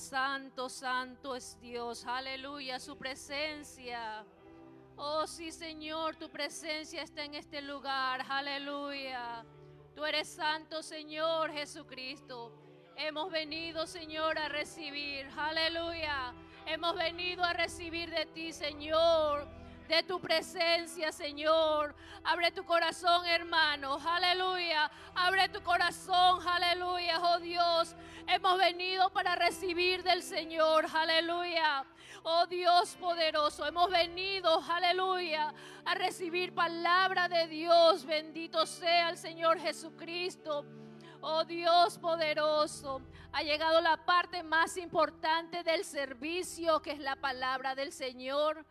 Santo, santo es Dios, aleluya, su presencia. Oh sí, Señor, tu presencia está en este lugar, aleluya. Tú eres santo, Señor Jesucristo. Hemos venido, Señor, a recibir, aleluya. Hemos venido a recibir de ti, Señor de tu presencia, Señor. Abre tu corazón, hermano. Aleluya. Abre tu corazón. Aleluya, oh Dios. Hemos venido para recibir del Señor. Aleluya. Oh Dios poderoso, hemos venido, aleluya, a recibir palabra de Dios. Bendito sea el Señor Jesucristo. Oh Dios poderoso, ha llegado la parte más importante del servicio, que es la palabra del Señor.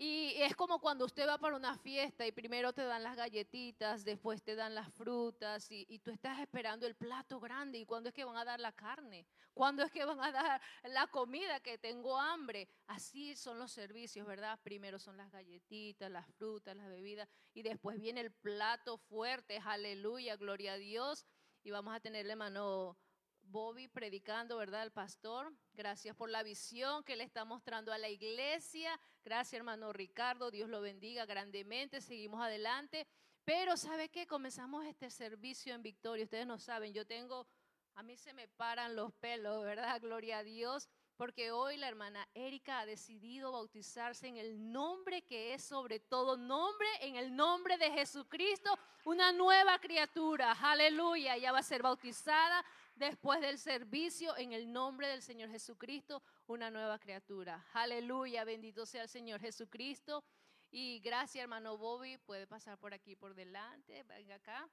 Y es como cuando usted va para una fiesta y primero te dan las galletitas, después te dan las frutas y, tú estás esperando el plato grande. ¿Y cuándo es que van a dar la carne? ¿Cuándo es que van a dar la comida? Que tengo hambre. Así son los servicios, ¿verdad? Primero son las galletitas, las frutas, las bebidas y después viene el plato fuerte. Aleluya, gloria a Dios. Y vamos a tenerle mano Bobby predicando, ¿verdad? El pastor. Gracias por la visión que le está mostrando a la iglesia. Gracias, hermano Ricardo. Dios lo bendiga grandemente. Seguimos adelante. Pero, ¿sabe qué? Comenzamos este servicio en victoria. Ustedes no saben, yo tengo, a mí se me paran los pelos, ¿verdad? Gloria a Dios. Porque hoy la hermana Erika ha decidido bautizarse en el nombre que es sobre todo nombre, en el nombre de Jesucristo, una nueva criatura. Aleluya. Ella va a ser bautizada después del servicio en el nombre del Señor Jesucristo, una nueva criatura. Aleluya, bendito sea el Señor Jesucristo. Y gracias, hermano Bobby, puede pasar por aquí por delante, venga acá.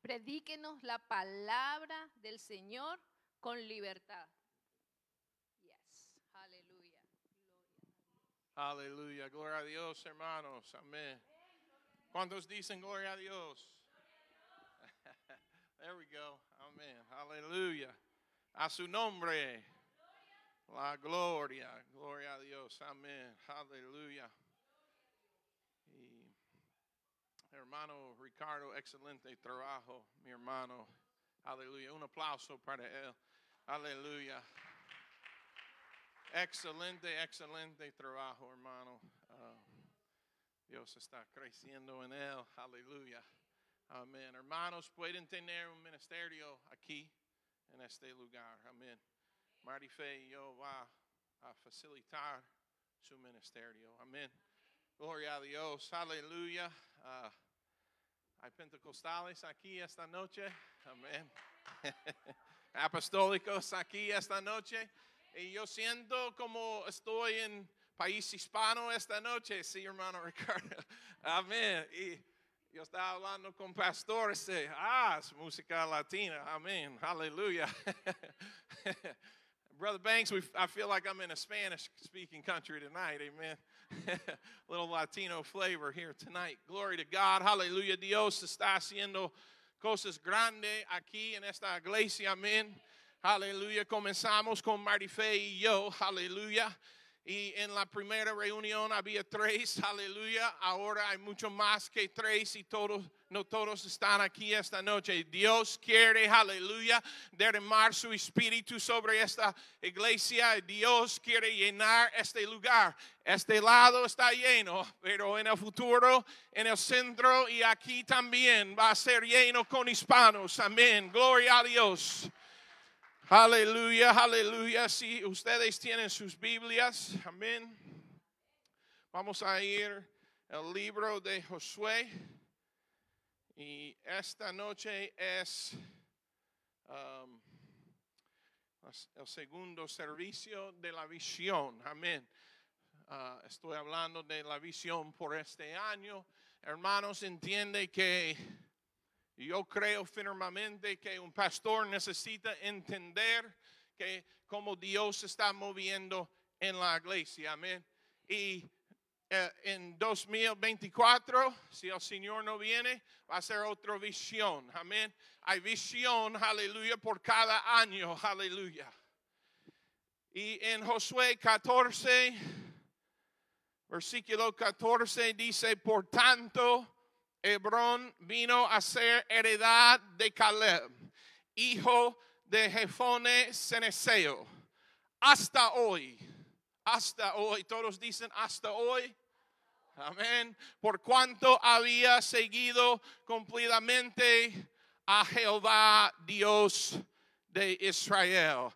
Predíquenos la palabra del Señor con libertad. Yes, aleluya. Aleluya, gloria a Dios, hermanos. Amén. ¿Cuántos dicen gloria a Dios? There we go. Amén. Aleluya. A su nombre. La gloria. Gloria a Dios. Amén. Aleluya. Y hermano Ricardo, excelente trabajo, mi hermano. Aleluya. Un aplauso para él. Aleluya. Excelente, excelente trabajo, hermano. Ah, Dios está creciendo en él. Aleluya. Amén. Hermanos, pueden tener un ministerio aquí en este lugar. Amén. Marife y yo va a facilitar su ministerio. Amén. Gloria a Dios. Aleluya. Ah, hay pentecostales aquí esta noche. Amén. Apostólicos aquí esta noche. Y yo siento como estoy en país hispano esta noche. Sí, hermano Ricardo. Amén. Y yo estaba hablando con pastores, ah, es música latina, amén, hallelujah. Brother Banks, I feel like I'm in a Spanish speaking country tonight, amen. little Latino flavor here tonight. Glory to God, hallelujah. Dios está haciendo cosas grandes aquí en esta iglesia, amén. Aleluya. Comenzamos con Marife y yo, aleluya. Y en la primera reunión había tres, aleluya. Ahora hay mucho más que tres y todos, no todos están aquí esta noche. Dios quiere, aleluya, derramar su espíritu sobre esta iglesia. Dios quiere llenar este lugar. Este lado está lleno, pero en el futuro, en el centro y aquí también va a ser lleno con hispanos. Amén. Gloria a Dios. Aleluya, aleluya. Si ustedes tienen sus Biblias, amén. Vamos a ir al libro de Josué. Y esta noche es um, el segundo servicio de la visión. Amén. Uh, estoy hablando de la visión por este año. Hermanos, entiende que Yo creo firmemente que un pastor necesita entender que como Dios está moviendo en la iglesia. Amén. Y eh, en 2024, si el Señor no viene, va a ser otra visión. Amén. Hay visión, aleluya, por cada año. Aleluya. Y en Josué 14, versículo 14 dice, por tanto, Hebrón vino a ser heredad de Caleb, hijo de Jefone Ceneseo, hasta hoy. Hasta hoy, todos dicen hasta hoy. Amén. Por cuanto había seguido completamente a Jehová Dios de Israel.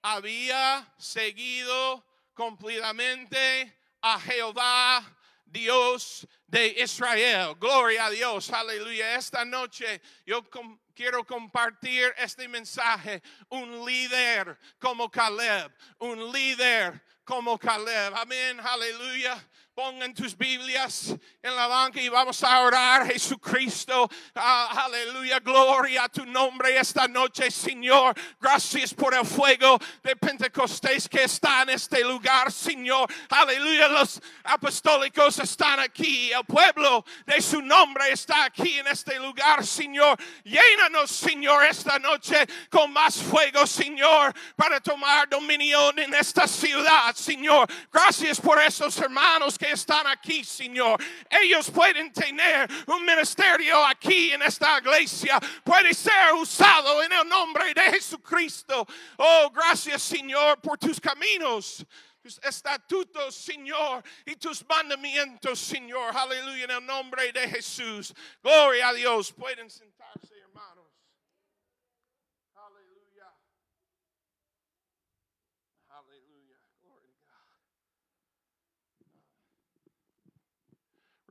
Había seguido completamente a Jehová Dios de Israel. Gloria a Dios. Aleluya. Esta noche yo quiero compartir este mensaje. Un líder como Caleb. Un líder como Caleb. Amén. Aleluya. Pongan tus Biblias en la banca y vamos a orar, Jesucristo. Ah, aleluya, gloria a tu nombre esta noche, Señor. Gracias por el fuego de Pentecostés que está en este lugar, Señor. Aleluya, los apostólicos están aquí. El pueblo de su nombre está aquí en este lugar, Señor. Llénanos, Señor, esta noche con más fuego, Señor, para tomar dominio en esta ciudad, Señor. Gracias por esos hermanos que están aquí, Señor. Ellos pueden tener un ministerio aquí en esta iglesia. Puede ser usado en el nombre de Jesucristo. Oh, gracias, Señor, por tus caminos. Tus estatutos, Señor, y tus mandamientos, Señor. Aleluya, en el nombre de Jesús. Gloria a Dios. Pueden sentarse,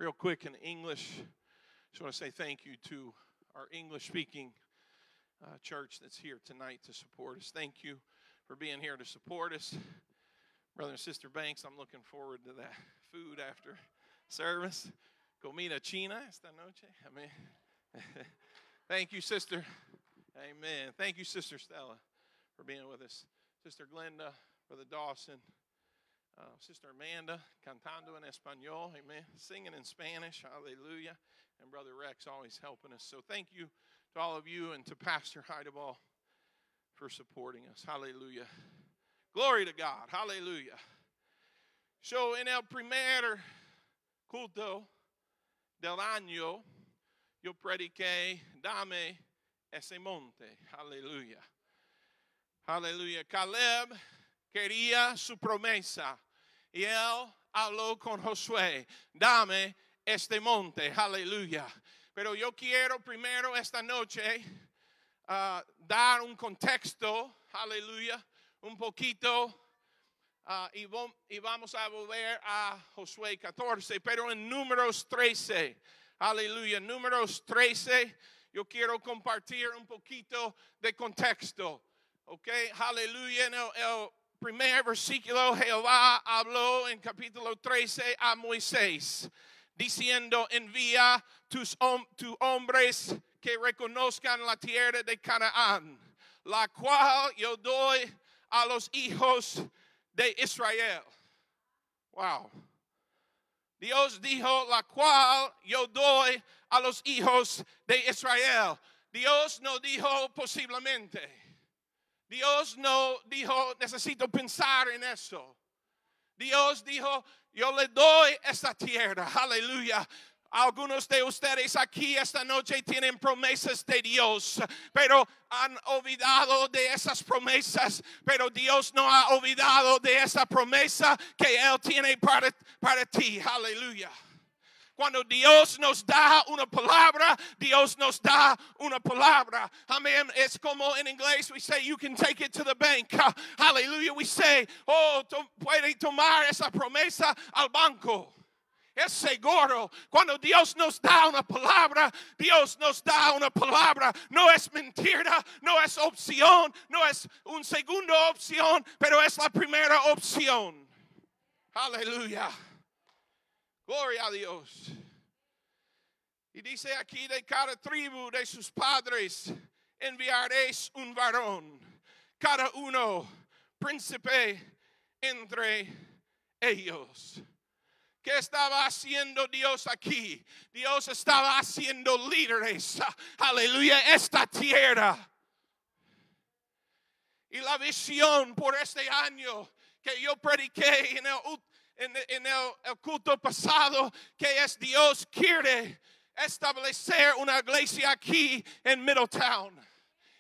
Real quick in English, just want to say thank you to our English speaking uh, church that's here tonight to support us. Thank you for being here to support us. Brother and Sister Banks, I'm looking forward to that food after service. Comida China esta noche. Amen. Thank you, Sister. Amen. Thank you, Sister Stella, for being with us. Sister Glenda, Brother Dawson, uh, Sister Amanda, cantando en español, amen, singing in Spanish, hallelujah, and Brother Rex always helping us. So thank you to all of you and to Pastor Heideball for supporting us, hallelujah. Glory to God, hallelujah. So en el primer culto del año, yo prediqué, dame ese monte, hallelujah. Hallelujah. Caleb quería su promesa y él habló con Josué. Dame este monte. Aleluya. Pero yo quiero primero esta noche ah, dar un contexto. Aleluya. Un poquito. ah, y, vom- y vamos a volver a Josué 14, pero en números 13. Aleluya. Números 13. Yo quiero compartir un poquito de contexto. Ok, aleluya. El primer versículo, Jehová habló en capítulo 13 a Moisés, diciendo: Envía tus, tus hombres que reconozcan la tierra de Canaán, la cual yo doy a los hijos de Israel. Wow. Dios dijo, la cual yo doy a los hijos de Israel. Dios no dijo posiblemente. Dios no dijo, necesito pensar en eso. Dios dijo, yo le doy esta tierra. Aleluya. Algunos de ustedes aquí esta noche tienen promesas de Dios, pero han olvidado de esas promesas. Pero Dios no ha olvidado de esa promesa que Él tiene para, para ti. Aleluya. Cuando Dios nos da una palabra, Dios nos da una palabra. Amén. Es como en inglés, we say, you can take it to the bank. Ah, Hallelujah. We say, oh, to- puede tomar esa promesa al banco. Es seguro. Cuando Dios nos da una palabra, Dios nos da una palabra. No es mentira, no es opción, no es un segundo opción, pero es la primera opción. Aleluya. Gloria a Dios. Y dice aquí de cada tribu de sus padres enviaréis un varón, cada uno príncipe entre ellos. ¿Qué estaba haciendo Dios aquí? Dios estaba haciendo líderes, aleluya, esta tierra. Y la visión por este año que yo prediqué en el, culto pasado, que es Dios quiere establecer una iglesia aquí en Middletown.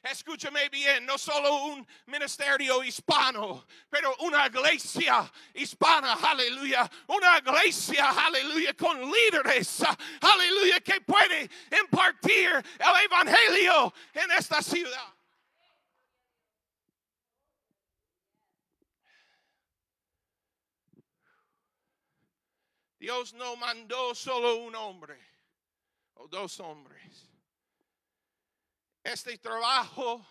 Escúchame bien, no solo un ministerio hispano, pero una iglesia hispana, aleluya. Una iglesia, aleluya, con líderes, aleluya, que puede impartir el evangelio en esta ciudad. Dios no mandó solo un hombre o dos hombres. Este trabajo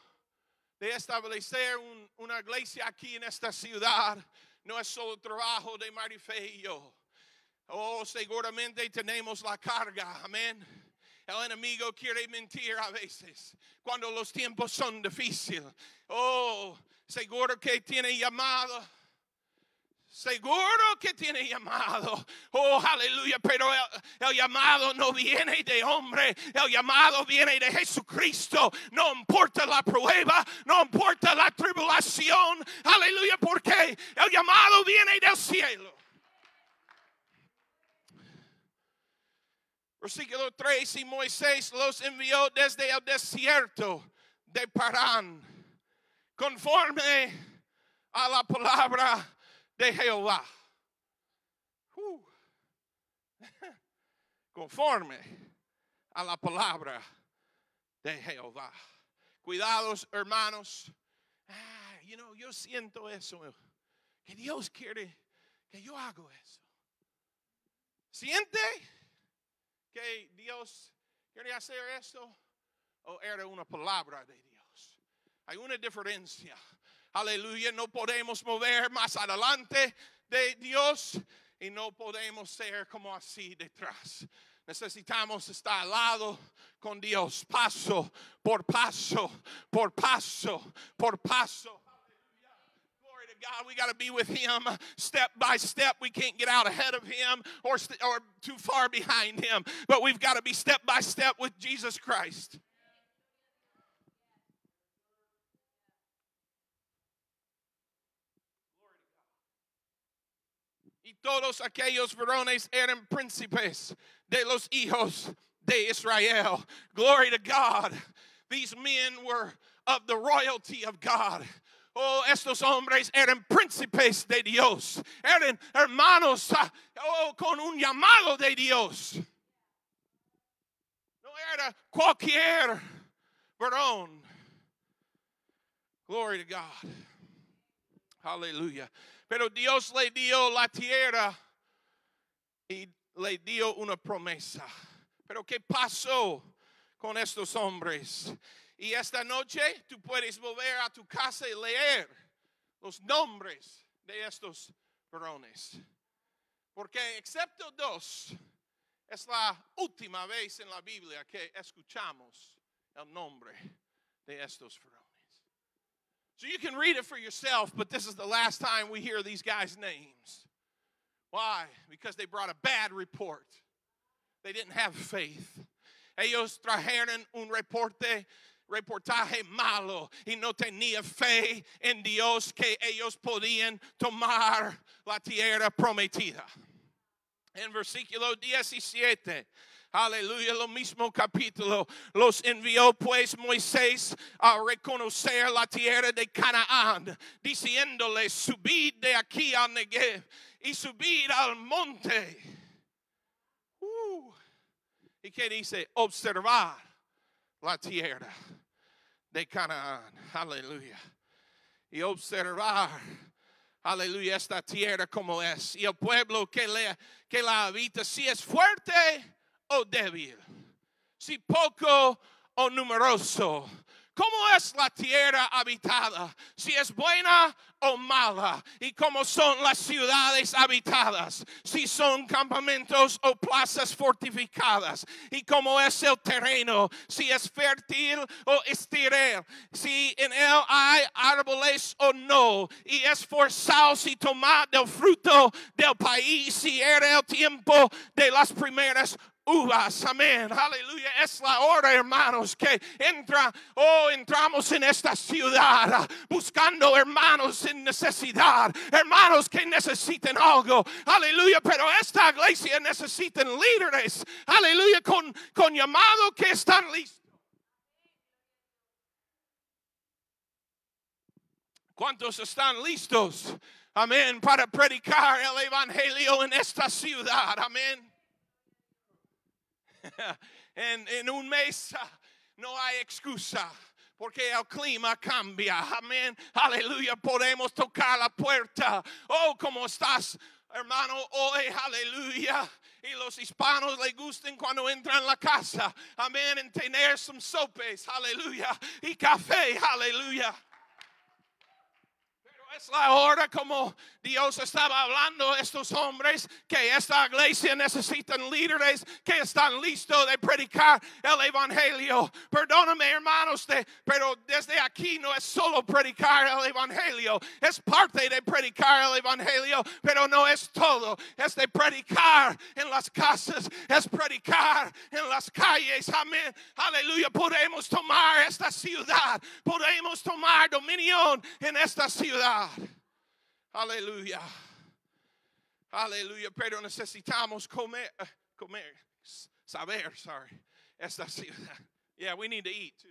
de establecer una iglesia aquí en esta ciudad no es solo trabajo de Marife y yo. Oh, seguramente tenemos la carga, amén. El enemigo quiere mentir a veces cuando los tiempos son difíciles. Oh, seguro que tiene llamado Seguro que tiene llamado. Oh, aleluya. Pero el, llamado no viene de hombre. El llamado viene de Jesucristo. No importa la prueba. No importa la tribulación. Aleluya. Porque el llamado viene del cielo. Versículo 3. Y Moisés los envió desde el desierto de Parán. Conforme a la palabra de Jehová. Uh. Conforme a la palabra de Jehová. Cuidados, hermanos. Ah, you know, yo siento eso. Que Dios quiere que yo haga eso. ¿Siente que Dios quiere hacer eso? ¿O era una palabra de Dios? Hay una diferencia Aleluya, no podemos mover más adelante de Dios y no podemos ser como así detrás. Necesitamos estar al lado con Dios, paso por paso, por paso, por paso. God, we got to be with Him step by step. We can't get out ahead of Him or, or too far behind Him, but we've got to be step by step with Jesus Christ. Todos aquellos varones eran príncipes de los hijos de Israel. Glory to God. These men were of the royalty of God. Oh, estos hombres eran príncipes de Dios. Eran hermanos ah, oh, con un llamado de Dios. No era cualquier varón. Glory to God. Hallelujah. Pero Dios le dio la tierra y le dio una promesa. Pero ¿qué pasó con estos hombres? Y esta noche tú puedes volver a tu casa y leer los nombres de estos varones. Porque excepto dos, es la última vez en la Biblia que escuchamos el nombre de estos varones. So you can read it for yourself, but this is the last time we hear these guys' names. Why? Because they brought a bad report. They didn't have faith. Ellos trajeron un reporte, reportaje malo y no tenía fe en Dios que ellos podían tomar la tierra prometida. En versículo 17 Aleluya, lo mismo capítulo. Los envió pues Moisés a reconocer la tierra de Canaán, diciéndoles, subid de aquí a Negev y subid al monte. Uh. ¿Y qué dice? Observar la tierra de Canaán. Aleluya. Y observar aleluya, esta tierra como es. Y el pueblo que, le, que la habita, si es fuerte o débil, si poco o numeroso, ¿Cómo es la tierra habitada? Si es buena o mala. Y cómo son las ciudades habitadas. Si son campamentos o plazas fortificadas. Y cómo es el terreno. Si es fértil o estéril. Si en él hay árboles o no. Y es forzado si tomar del fruto del país. Si era el tiempo de las primeras uvas. Amén. Aleluya. Es la hora, hermanos, que entra, oh, entramos en esta ciudad buscando hermanos en necesidad, hermanos que necesiten algo. Aleluya. Pero esta iglesia necesita líderes. Aleluya. Con, con llamado que están listos. ¿Cuántos están listos? Amén. Para predicar el evangelio en esta ciudad. Amén. en, en un mes ah, no hay excusa porque el clima cambia. Amén. Aleluya. Podemos tocar la puerta. Oh, ¿cómo estás, hermano? Hoy, aleluya. Y los hispanos les gustan cuando entran en la casa. Amén. En tener some sopes. Aleluya. Y café. Aleluya es la hora como Dios estaba hablando a estos hombres que esta iglesia necesitan líderes que están listos de predicar el evangelio. Perdóname hermanos, pero desde aquí no es solo predicar el evangelio, es parte de predicar el evangelio, pero no es todo. Es de predicar en las casas, es predicar en las calles. Amén. Aleluya. Podemos tomar esta ciudad, podemos tomar dominión en esta ciudad. Aleluya. Aleluya. Pero necesitamos comer, uh, comer, saber, sorry, esta ciudad. Yeah, we need to eat too.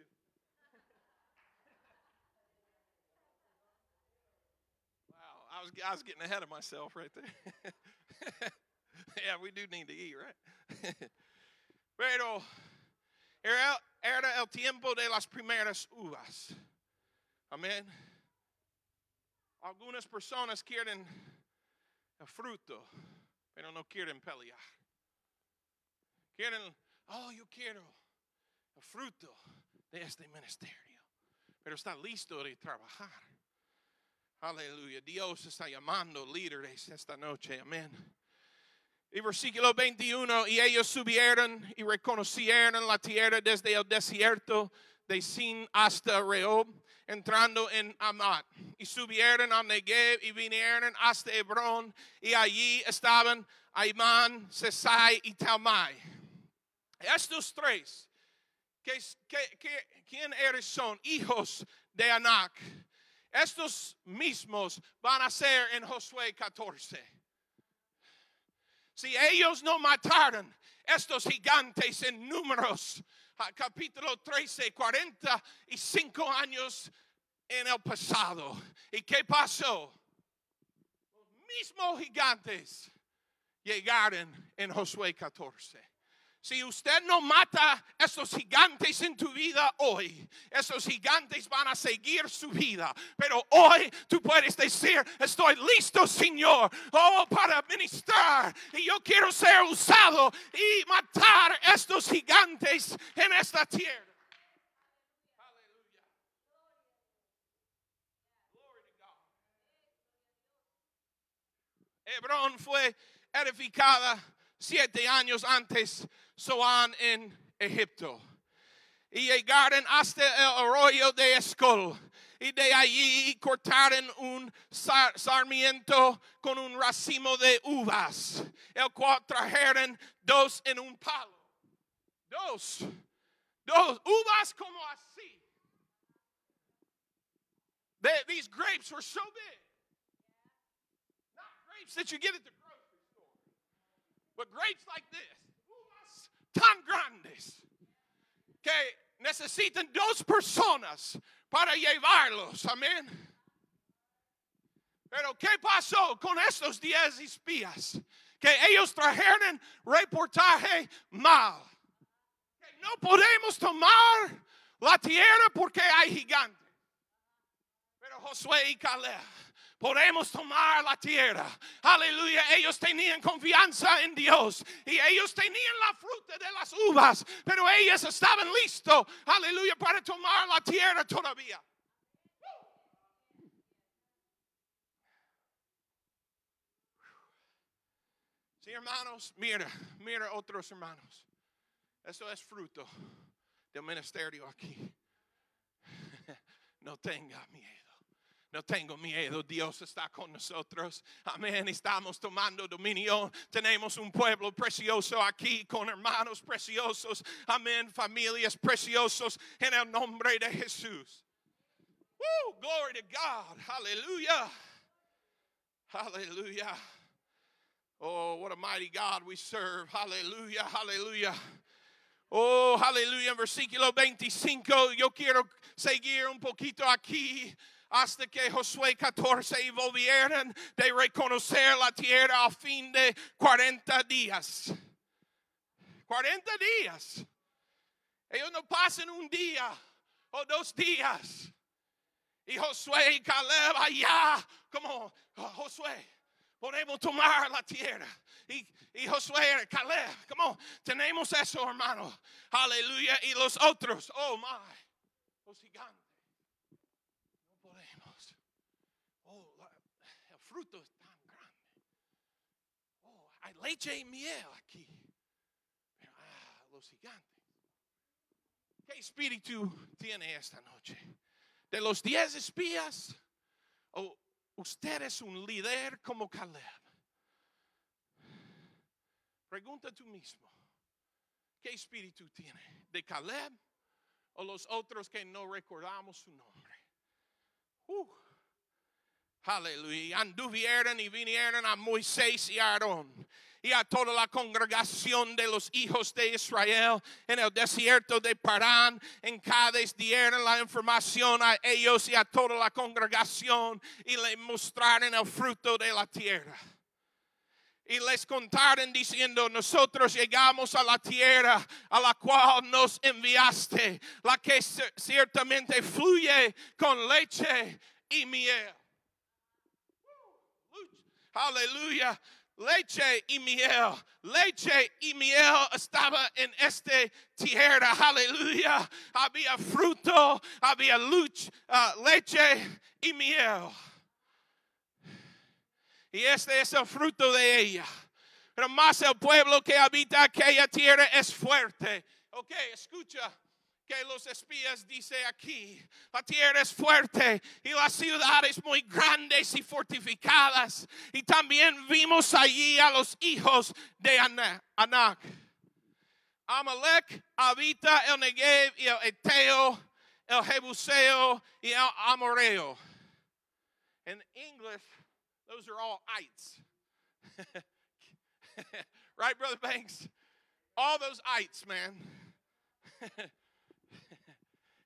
Wow, I was, I was getting ahead of myself right there. yeah, we do need to eat, right? Pero era el tiempo de las primeras uvas. Amén. Algunas personas quieren el fruto, pero no quieren pelear. Quieren, oh, yo quiero el fruto de este ministerio, pero está listo de trabajar. Aleluya. Dios está llamando líderes esta noche. Amén. Y versículo 21, y ellos subieron y reconocieron la tierra desde el desierto de Sin hasta Rehob entrando en Amat. Y subieron a Negev y vinieron hasta Hebrón. Y allí estaban Aimán, Sesai y Talmai. Estos tres, que, ¿quién eres son? Hijos de Anak. Estos mismos van a ser en Josué 14. Si ellos no mataron estos gigantes en números, capítulo 13, 45 años en el pasado. ¿Y qué pasó? Los mismos gigantes llegaron en Josué 14. Si usted no mata esos gigantes en tu vida hoy, esos gigantes van a seguir su vida. Pero hoy tú puedes decir, estoy listo, Señor, oh, para ministrar. Y yo quiero ser usado y matar estos gigantes en esta tierra. Hebrón fue edificada siete años antes Soan en Egipto. Y llegaron hasta el arroyo de Escol. Y de allí cortaron un sarmiento con un racimo de uvas, el cual trajeron dos en un palo. Dos. Dos uvas como así. these grapes were so big. Not grapes that you get at the grocery store, but grapes like this tan grandes que necesitan dos personas para llevarlos. Amén. Pero ¿qué pasó con estos diez espías? Que ellos trajeron reportaje mal. No podemos tomar la tierra porque hay gigantes. Pero Josué y Caleb Podemos tomar la tierra. Aleluya. Ellos tenían confianza en Dios. Y ellos tenían la fruta de las uvas. Pero ellos estaban listos. Aleluya. Para tomar la tierra todavía. Sí, hermanos, mira, mira otros hermanos. Eso es fruto del ministerio aquí. No tenga miedo. No tengo miedo, Dios está con nosotros. Amén. Estamos tomando dominio. Tenemos un pueblo precioso aquí con hermanos preciosos. Amén. Familias preciosos en el nombre de Jesús. Woo, glory to God. Hallelujah. Hallelujah. Oh, what a mighty God we serve. Hallelujah. Hallelujah. Oh, aleluya. En versículo 25, yo quiero seguir un poquito aquí hasta que Josué 14 y volvieran de reconocer la tierra a fin de 40 días. 40 días. Ellos no pasan un día o dos días. Y Josué y Caleb allá, como oh, Josué, podemos tomar la tierra. Y, y Josué, Caleb, como tenemos eso, hermano. Aleluya. Y los otros, oh my, los gigantes. fruto es tan grande. Oh, hay leche y miel aquí. Pero, ah, los gigantes. ¿Qué espíritu tiene esta noche? De los diez espías, o usted es un líder como Caleb. Pregunta tú mismo, ¿qué espíritu tiene? ¿De Caleb o los otros que no recordamos su nombre? Uh. Aleluya. Anduvieron y vinieron a Moisés y Aarón y a toda la congregación de los hijos de Israel en el desierto de Parán. En Cádiz dieron la información a ellos y a toda la congregación y le mostraron el fruto de la tierra. Y les contaron diciendo, nosotros llegamos a la tierra a la cual nos enviaste, la que ciertamente fluye con leche y miel. Aleluya. Leche y miel, leche y miel estaba en este tierra, aleluya. Había fruto, había luz, uh, leche y miel. Y este es el fruto de ella. Pero más el pueblo que habita aquella tierra es fuerte. Ok, escucha que los espías dice aquí, la tierra es fuerte y las ciudades muy grandes y fortificadas. Y también vimos allí a los hijos de Anak. Amalek habita el Negev y el Eteo, el Jebuseo y el Amoreo. In English, those are all ites. right, Brother Banks? All those ites, man.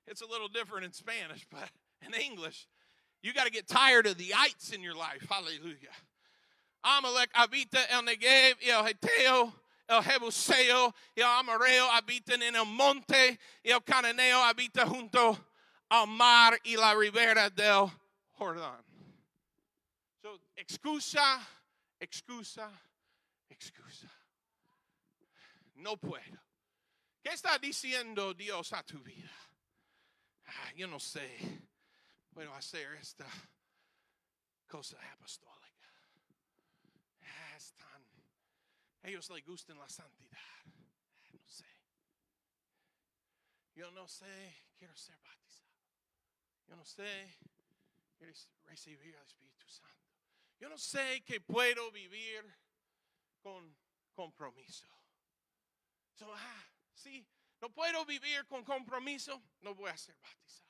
It's a little different in Spanish, but in English, you got to get tired of the ites in your life. Hallelujah. Amalek habita el Negev el Heteo, el Jebuseo el Amoreo habitan en el monte el Cananeo habita junto al mar y la ribera del Jordán. So, excusa, excusa, excusa. No puedo. ¿Qué está diciendo Dios a tu vida? Ah, yo no sé, puedo hacer esta cosa apostólica. Ah, es tan, ellos les gustan la santidad. Ah, no sé. Yo no sé, quiero ser bautizado. Yo no sé, quiero recibir al Espíritu Santo. Yo no sé que puedo vivir con compromiso. So, ah, sí, no puedo vivir con compromiso, no voy a ser bautizado.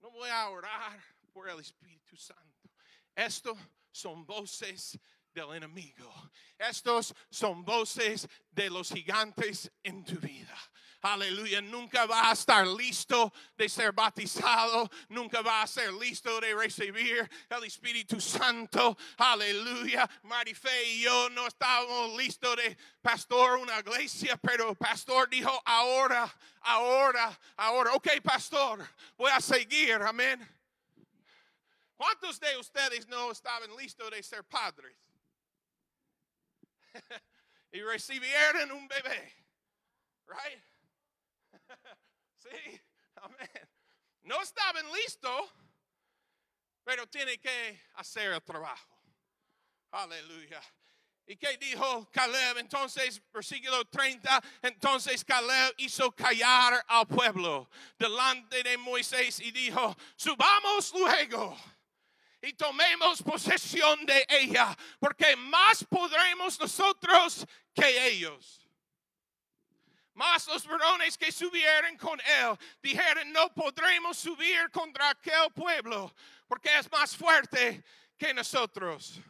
No voy a orar por el Espíritu Santo. Estos son voces del enemigo. Estos son voces de los gigantes en tu vida. Aleluya, nunca va a estar listo de ser bautizado, nunca va a ser listo de recibir el Espíritu Santo. Aleluya, Marife y yo no estábamos listos de pastor una iglesia, pero el pastor dijo ahora, ahora, ahora. Ok, pastor, voy a seguir, amén. ¿Cuántos de ustedes no estaban listos de ser padres? y recibieron un bebé. Right? sí, amén. No estaban listos, pero tienen que hacer el trabajo. Aleluya. ¿Y qué dijo Caleb? Entonces, versículo 30, entonces Caleb hizo callar al pueblo delante de Moisés y dijo, subamos luego y tomemos posesión de ella, porque más podremos nosotros que ellos. Mas los varones que subieron con él dijeron, no podremos subir contra aquel pueblo, porque es más fuerte que nosotros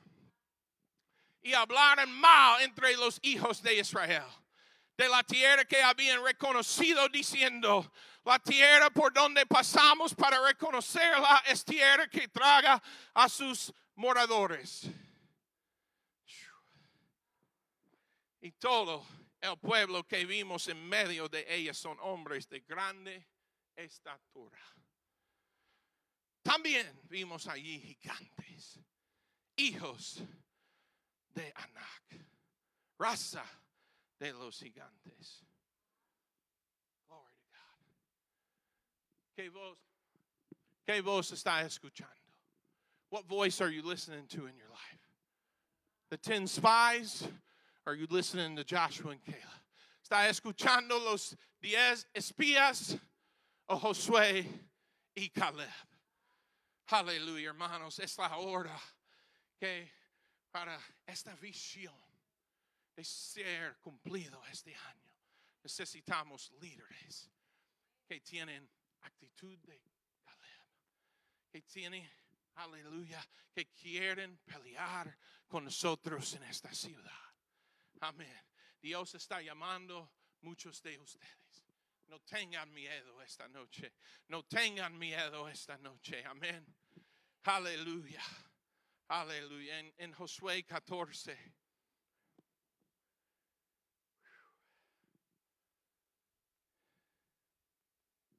y hablaron mal entre los hijos de Israel de la tierra que habían reconocido diciendo, la tierra por donde pasamos para reconocerla es tierra que traga a sus moradores. Y todo el pueblo que vimos en medio de ella son hombres de grande estatura. También vimos allí gigantes, hijos de Anak, raza de los gigantes. Glory to God. ¿Qué voz, qué voz está escuchando? What voice are you listening to in your life? The ten spies? Are you listening to Joshua and Caleb? ¿Está escuchando los diez espías o Josué y Caleb? Aleluya, hermanos. Es la hora que para esta visión de ser cumplido este año, necesitamos líderes que tienen actitud de Caleb, que tienen, aleluya, que quieren pelear con nosotros en esta ciudad. Amén. Dios está llamando muchos de ustedes. No tengan miedo esta noche. No tengan miedo esta noche. Amén. Aleluya. Aleluya. En, Josué 14.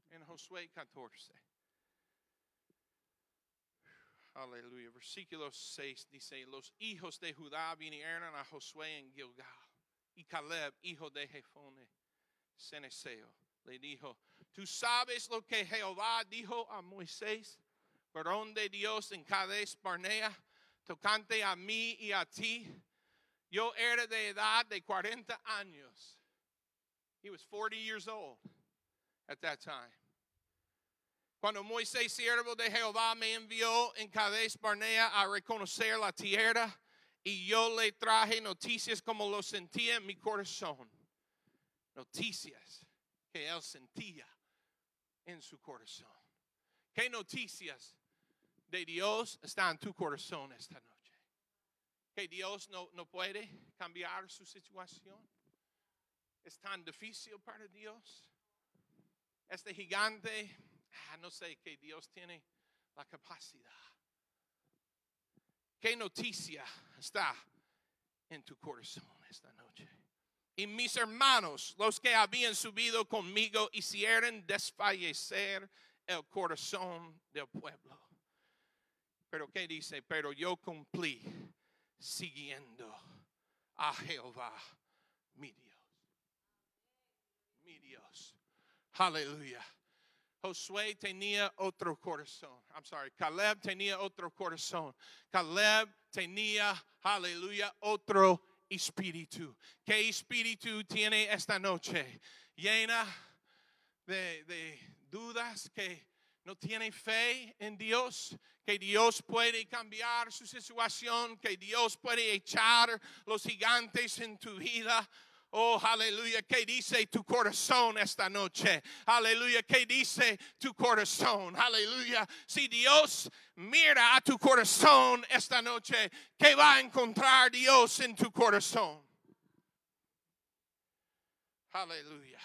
En Josué 14. Aleluya. Versículo 6 dice, los hijos de Judá vinieron a Josué en Gilgal. Y Caleb, hijo de Jefone, Ceneseo, le dijo, tú sabes lo que Jehová dijo a Moisés, varón de Dios en Cades Barnea tocante a mí y a ti. Yo era de edad de 40 años. He was 40 years old at that time. Cuando Moisés, siervo de Jehová, me envió en Cades Barnea a reconocer la tierra, y yo le traje noticias como lo sentía en mi corazón. Noticias que él sentía en su corazón. ¿Qué noticias de Dios está en tu corazón esta noche. Que Dios no, no puede cambiar su situación. Es tan difícil para Dios. Este gigante, ah, no sé que Dios tiene la capacidad. ¿Qué noticia está en tu corazón esta noche? Y mis hermanos, los que habían subido conmigo, hicieron desfallecer el corazón del pueblo. Pero ¿qué dice? Pero yo cumplí siguiendo a Jehová, mi Dios. Mi Dios. Aleluya. Josué tenía otro corazón. I'm sorry, Caleb tenía otro corazón. Caleb tenía, aleluya, otro espíritu. ¿Qué espíritu tiene esta noche? Llena de, de dudas que no tiene fe en Dios, que Dios puede cambiar su situación, que Dios puede echar los gigantes en tu vida. Oh, aleluya, ¿qué dice tu corazón esta noche? Aleluya, ¿qué dice tu corazón? Aleluya, si Dios mira a tu corazón esta noche, ¿qué va a encontrar Dios en tu corazón? Aleluya.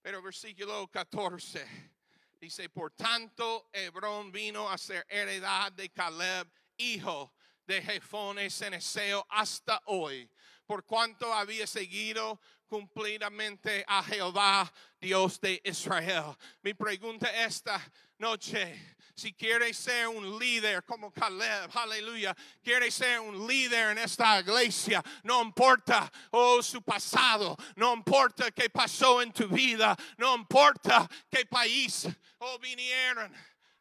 Pero versículo 14. Dice, por tanto, Hebrón vino a ser heredad de Caleb, hijo de Jefones en Eseo hasta hoy, por cuanto había seguido cumplidamente a Jehová, Dios de Israel. Mi pregunta esta noche, si quieres ser un líder como Caleb, aleluya, quieres ser un líder en esta iglesia, no importa oh, su pasado, no importa qué pasó en tu vida, no importa qué país oh, vinieron,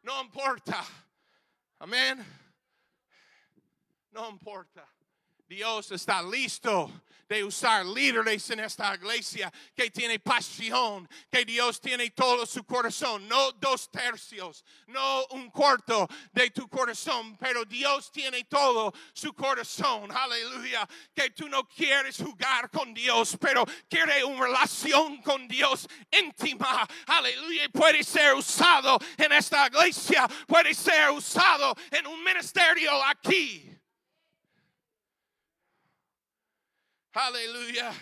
no importa. Amén. No importa. Dios está listo de usar líderes en esta iglesia que tiene pasión, que Dios tiene todo su corazón, no dos tercios, no un cuarto de tu corazón, pero Dios tiene todo su corazón, aleluya, que tú no quieres jugar con Dios, pero quiere una relación con Dios íntima, aleluya, puede ser usado en esta iglesia, puede ser usado en un ministerio aquí. Aleluya.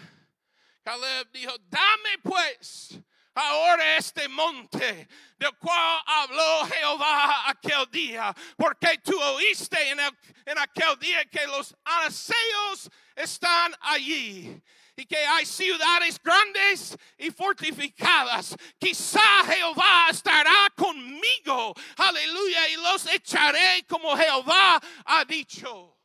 Caleb dijo, dame pues ahora este monte del cual habló Jehová aquel día, porque tú oíste en, en aquel día que los anaseos están allí y que hay ciudades grandes y fortificadas. Quizá Jehová estará conmigo, aleluya, y los echaré como Jehová ha dicho.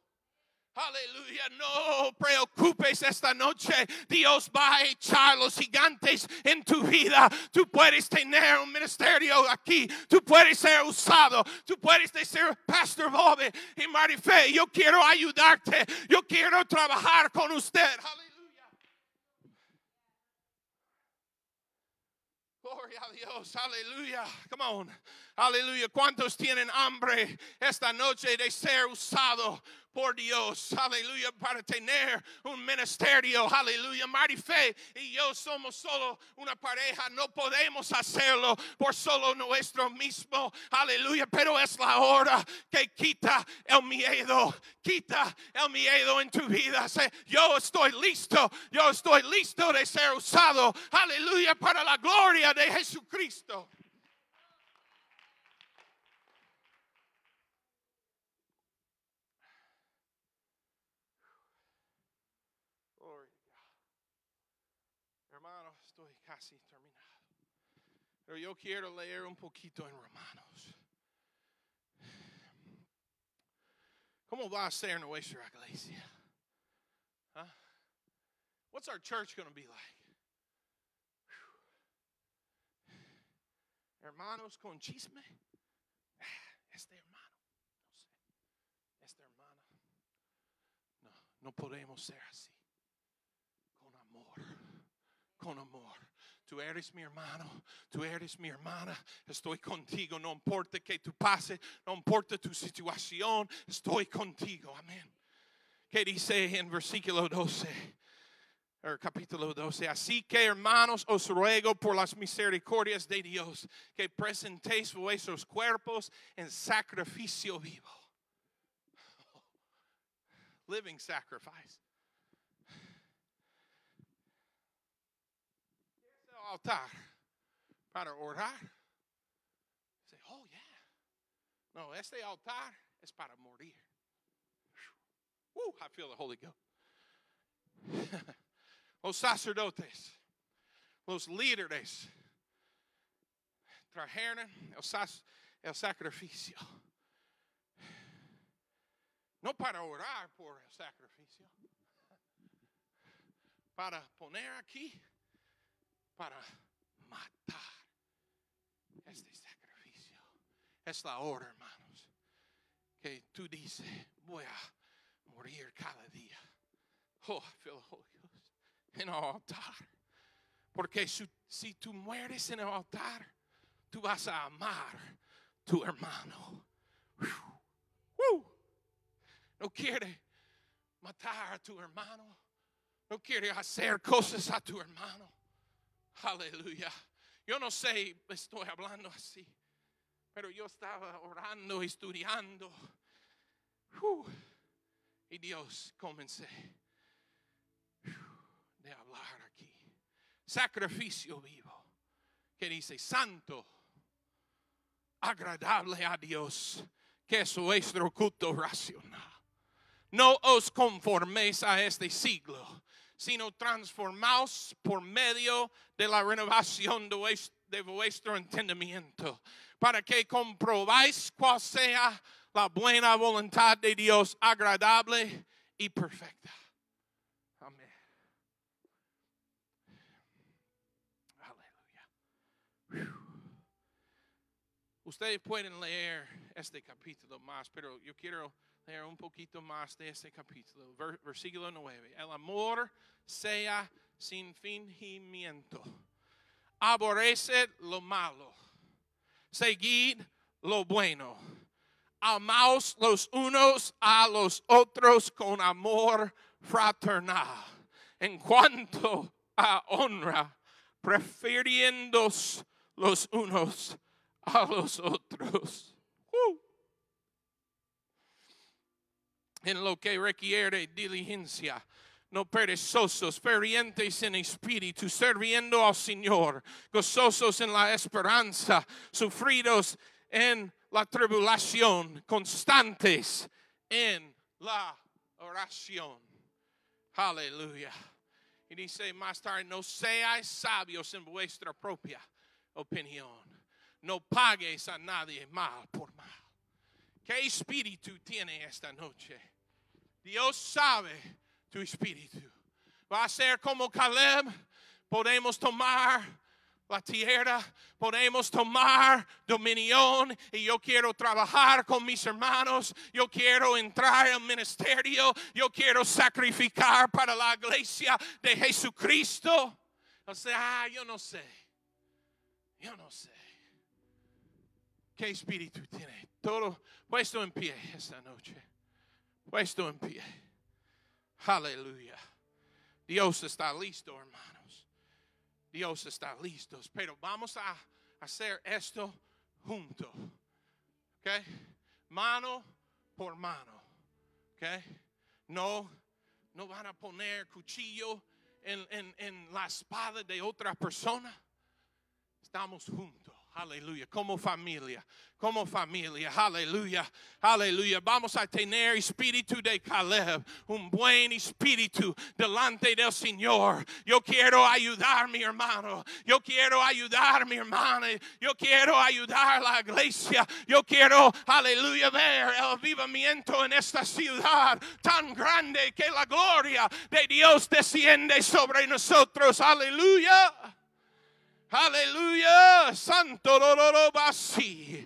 Aleluya, no preocupes esta noche. Dios va a echar los gigantes en tu vida. Tú puedes tener un ministerio aquí. Tú puedes ser usado. Tú puedes decir, Pastor Bobby y Marife, yo quiero ayudarte. Yo quiero trabajar con usted. Aleluya. Gloria a Dios. Aleluya. Come on. Aleluya. ¿Cuántos tienen hambre esta noche de ser usado por Dios, aleluya, para tener un ministerio, aleluya. Marife y yo somos solo una pareja, no podemos hacerlo por solo nuestro mismo, aleluya, pero es la hora que quita el miedo, quita el miedo en tu vida. Yo estoy listo, yo estoy listo de ser usado, aleluya, para la gloria de Jesucristo. Casi terminado. Pero yo quiero leer un poquito en Romanos. ¿Cómo va a ser nuestra iglesia? Huh? What's our church going to be like? Hermanos con chisme. Este hermano, no sé. Este hermana. No, no podemos ser así. Con amor. Con amor. Tú eres mi hermano, tú eres mi hermana, estoy contigo, no importa que tú pase, no importa tu situación, estoy contigo. Amén. ¿Qué dice en versículo 12? El capítulo 12. Así que hermanos, os ruego por las misericordias de Dios que presentéis vuestros cuerpos en sacrificio vivo. Living sacrifice. Altar para orar. Say, oh yeah. No, este altar es para morir. Woo, I feel the Holy Ghost. los sacerdotes, los líderes, trajeron el, el sacrificio. No para orar por el sacrificio, para poner aquí para matar este sacrificio. Es la hora, hermanos, que tú dices, voy a morir cada día. Oh, feel Ghost. En el altar. Porque si, si tú mueres en el altar, tú vas a amar tu hermano. No quiere matar a tu hermano. No quiere hacer cosas a tu hermano. Aleluya. Yo no sé, estoy hablando así, pero yo estaba orando, estudiando. y Dios comencé de hablar aquí. Sacrificio vivo. Que dice, santo, agradable a Dios, que es nuestro culto racional. No os conforméis a este siglo, sino transformaos por medio de la renovación de vues- de vuestro entendimiento, para que comprobáis cuál sea la buena voluntad de Dios, agradable y perfecta. Amén. Aleluya. Ustedes pueden leer este capítulo más, pero yo quiero leer un poquito más de este capítulo. Ver- versículo 9. El amor sea sin fingimiento. Aborreced lo malo. Seguid lo bueno. Amaos los unos a los otros con amor fraternal. En cuanto a honra, prefiriéndos los unos a los otros. ¡Uh! En lo que requiere diligencia, no perezosos, fervientes en espíritu, sirviendo al Señor, gozosos en la esperanza, sufridos en la tribulación, constantes en la oración. Aleluya. Y dice más tarde, no seáis sabios en vuestra propia opinión. No pagues a nadie mal por mal. ¿Qué espíritu tiene esta noche? Dios sabe tu espíritu. Va a ser como Caleb. Podemos tomar la tierra, podemos tomar dominión y yo quiero trabajar con mis hermanos, yo quiero entrar al ministerio, yo quiero sacrificar para la iglesia de Jesucristo. O sea, ah, yo no sé, yo no sé. ¿Qué espíritu tiene? Todo puesto en pie esta noche. Puesto en pie. Aleluya. Dios está listo, hermanos. Dios está listo. Pero vamos a hacer esto juntos. ¿Ok? Mano por mano. ¿Ok? No, no van a poner cuchillo en, en, en la espada de otra persona. Estamos juntos. Aleluya. Como familia. Como familia. Aleluya. Aleluya. Vamos a tener espíritu de Caleb. Un buen espíritu delante del Señor. Yo quiero ayudar mi hermano. Yo quiero ayudar mi hermana. Yo quiero ayudar la iglesia. Yo quiero, aleluya, ver el avivamiento en esta ciudad tan grande que la gloria de Dios desciende sobre nosotros. Aleluya. Aleluya, santo basi.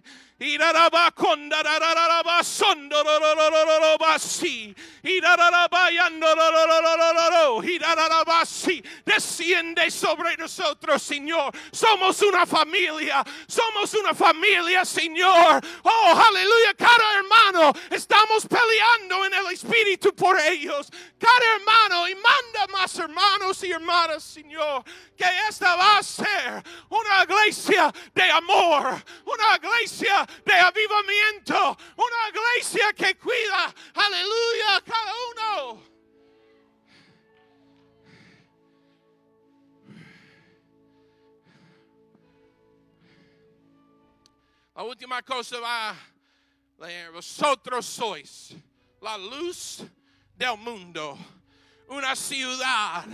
Desciende sobre nosotros, Señor. Somos una familia. Somos una familia, Señor. Oh, aleluya. Cada hermano estamos peleando en el Espíritu por ellos. Cada hermano y manda más hermanos y hermanas, Señor. Que esta va a ser una iglesia de amor. Una iglesia de avivamiento. Una iglesia que cuida, aleluya, cada uno. La última cosa va a leer. Vosotros sois la luz del mundo. Una ciudad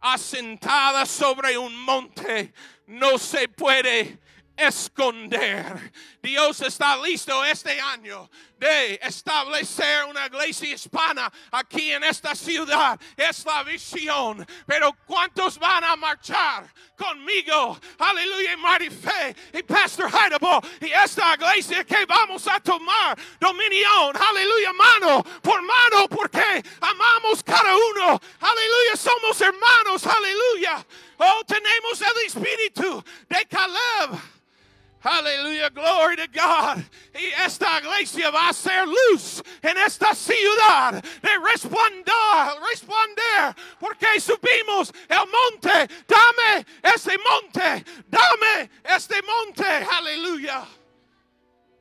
asentada sobre un monte no se puede esconder. Dios está listo este año de establecer una iglesia hispana aquí en esta ciudad. Es la visión. Pero ¿cuántos van a marchar conmigo? Aleluya, y Marifé y Pastor Heidebo y esta iglesia que vamos a tomar dominión. Aleluya, mano por mano, porque amamos cada uno. Aleluya, somos hermanos. Aleluya. Oh, tenemos el espíritu de Caleb. Aleluya, glory to God. Y esta iglesia va a ser luz en esta ciudad de resplandar, responder, porque subimos el monte. Dame este monte, dame este monte. Hallelujah.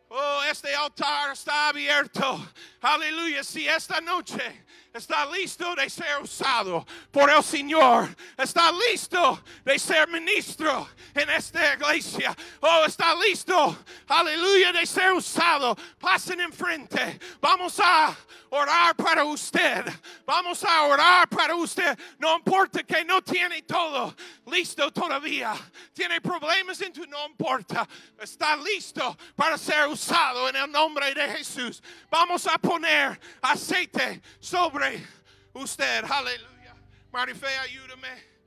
Oh, este altar está abierto. Hallelujah. Si esta noche Está listo de ser usado por el Señor. Está listo de ser ministro en esta iglesia. Oh, está listo, aleluya, de ser usado. Pasen enfrente. Vamos a orar para usted. Vamos a orar para usted. No importa que no tiene todo listo todavía. Tiene problemas en tu, no importa. Está listo para ser usado en el nombre de Jesús. Vamos a poner aceite sobre usted. Aleluya. Marife, ayúdame.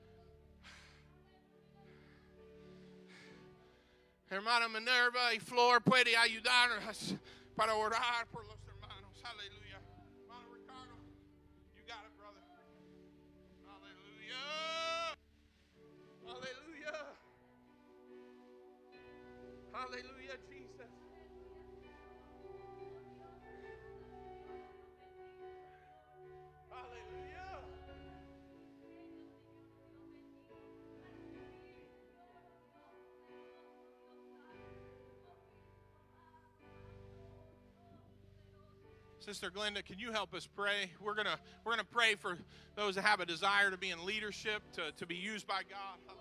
Hermana Minerva y Flor puede ayudarnos para orar por los hermanos. Aleluya. Hermano Ricardo, you got it, brother. Hallelujah. Hallelujah. Hallelujah, Sister Glenda, can you help us pray? We're gonna we're gonna pray for those that have a desire to be in leadership, to, to be used by God.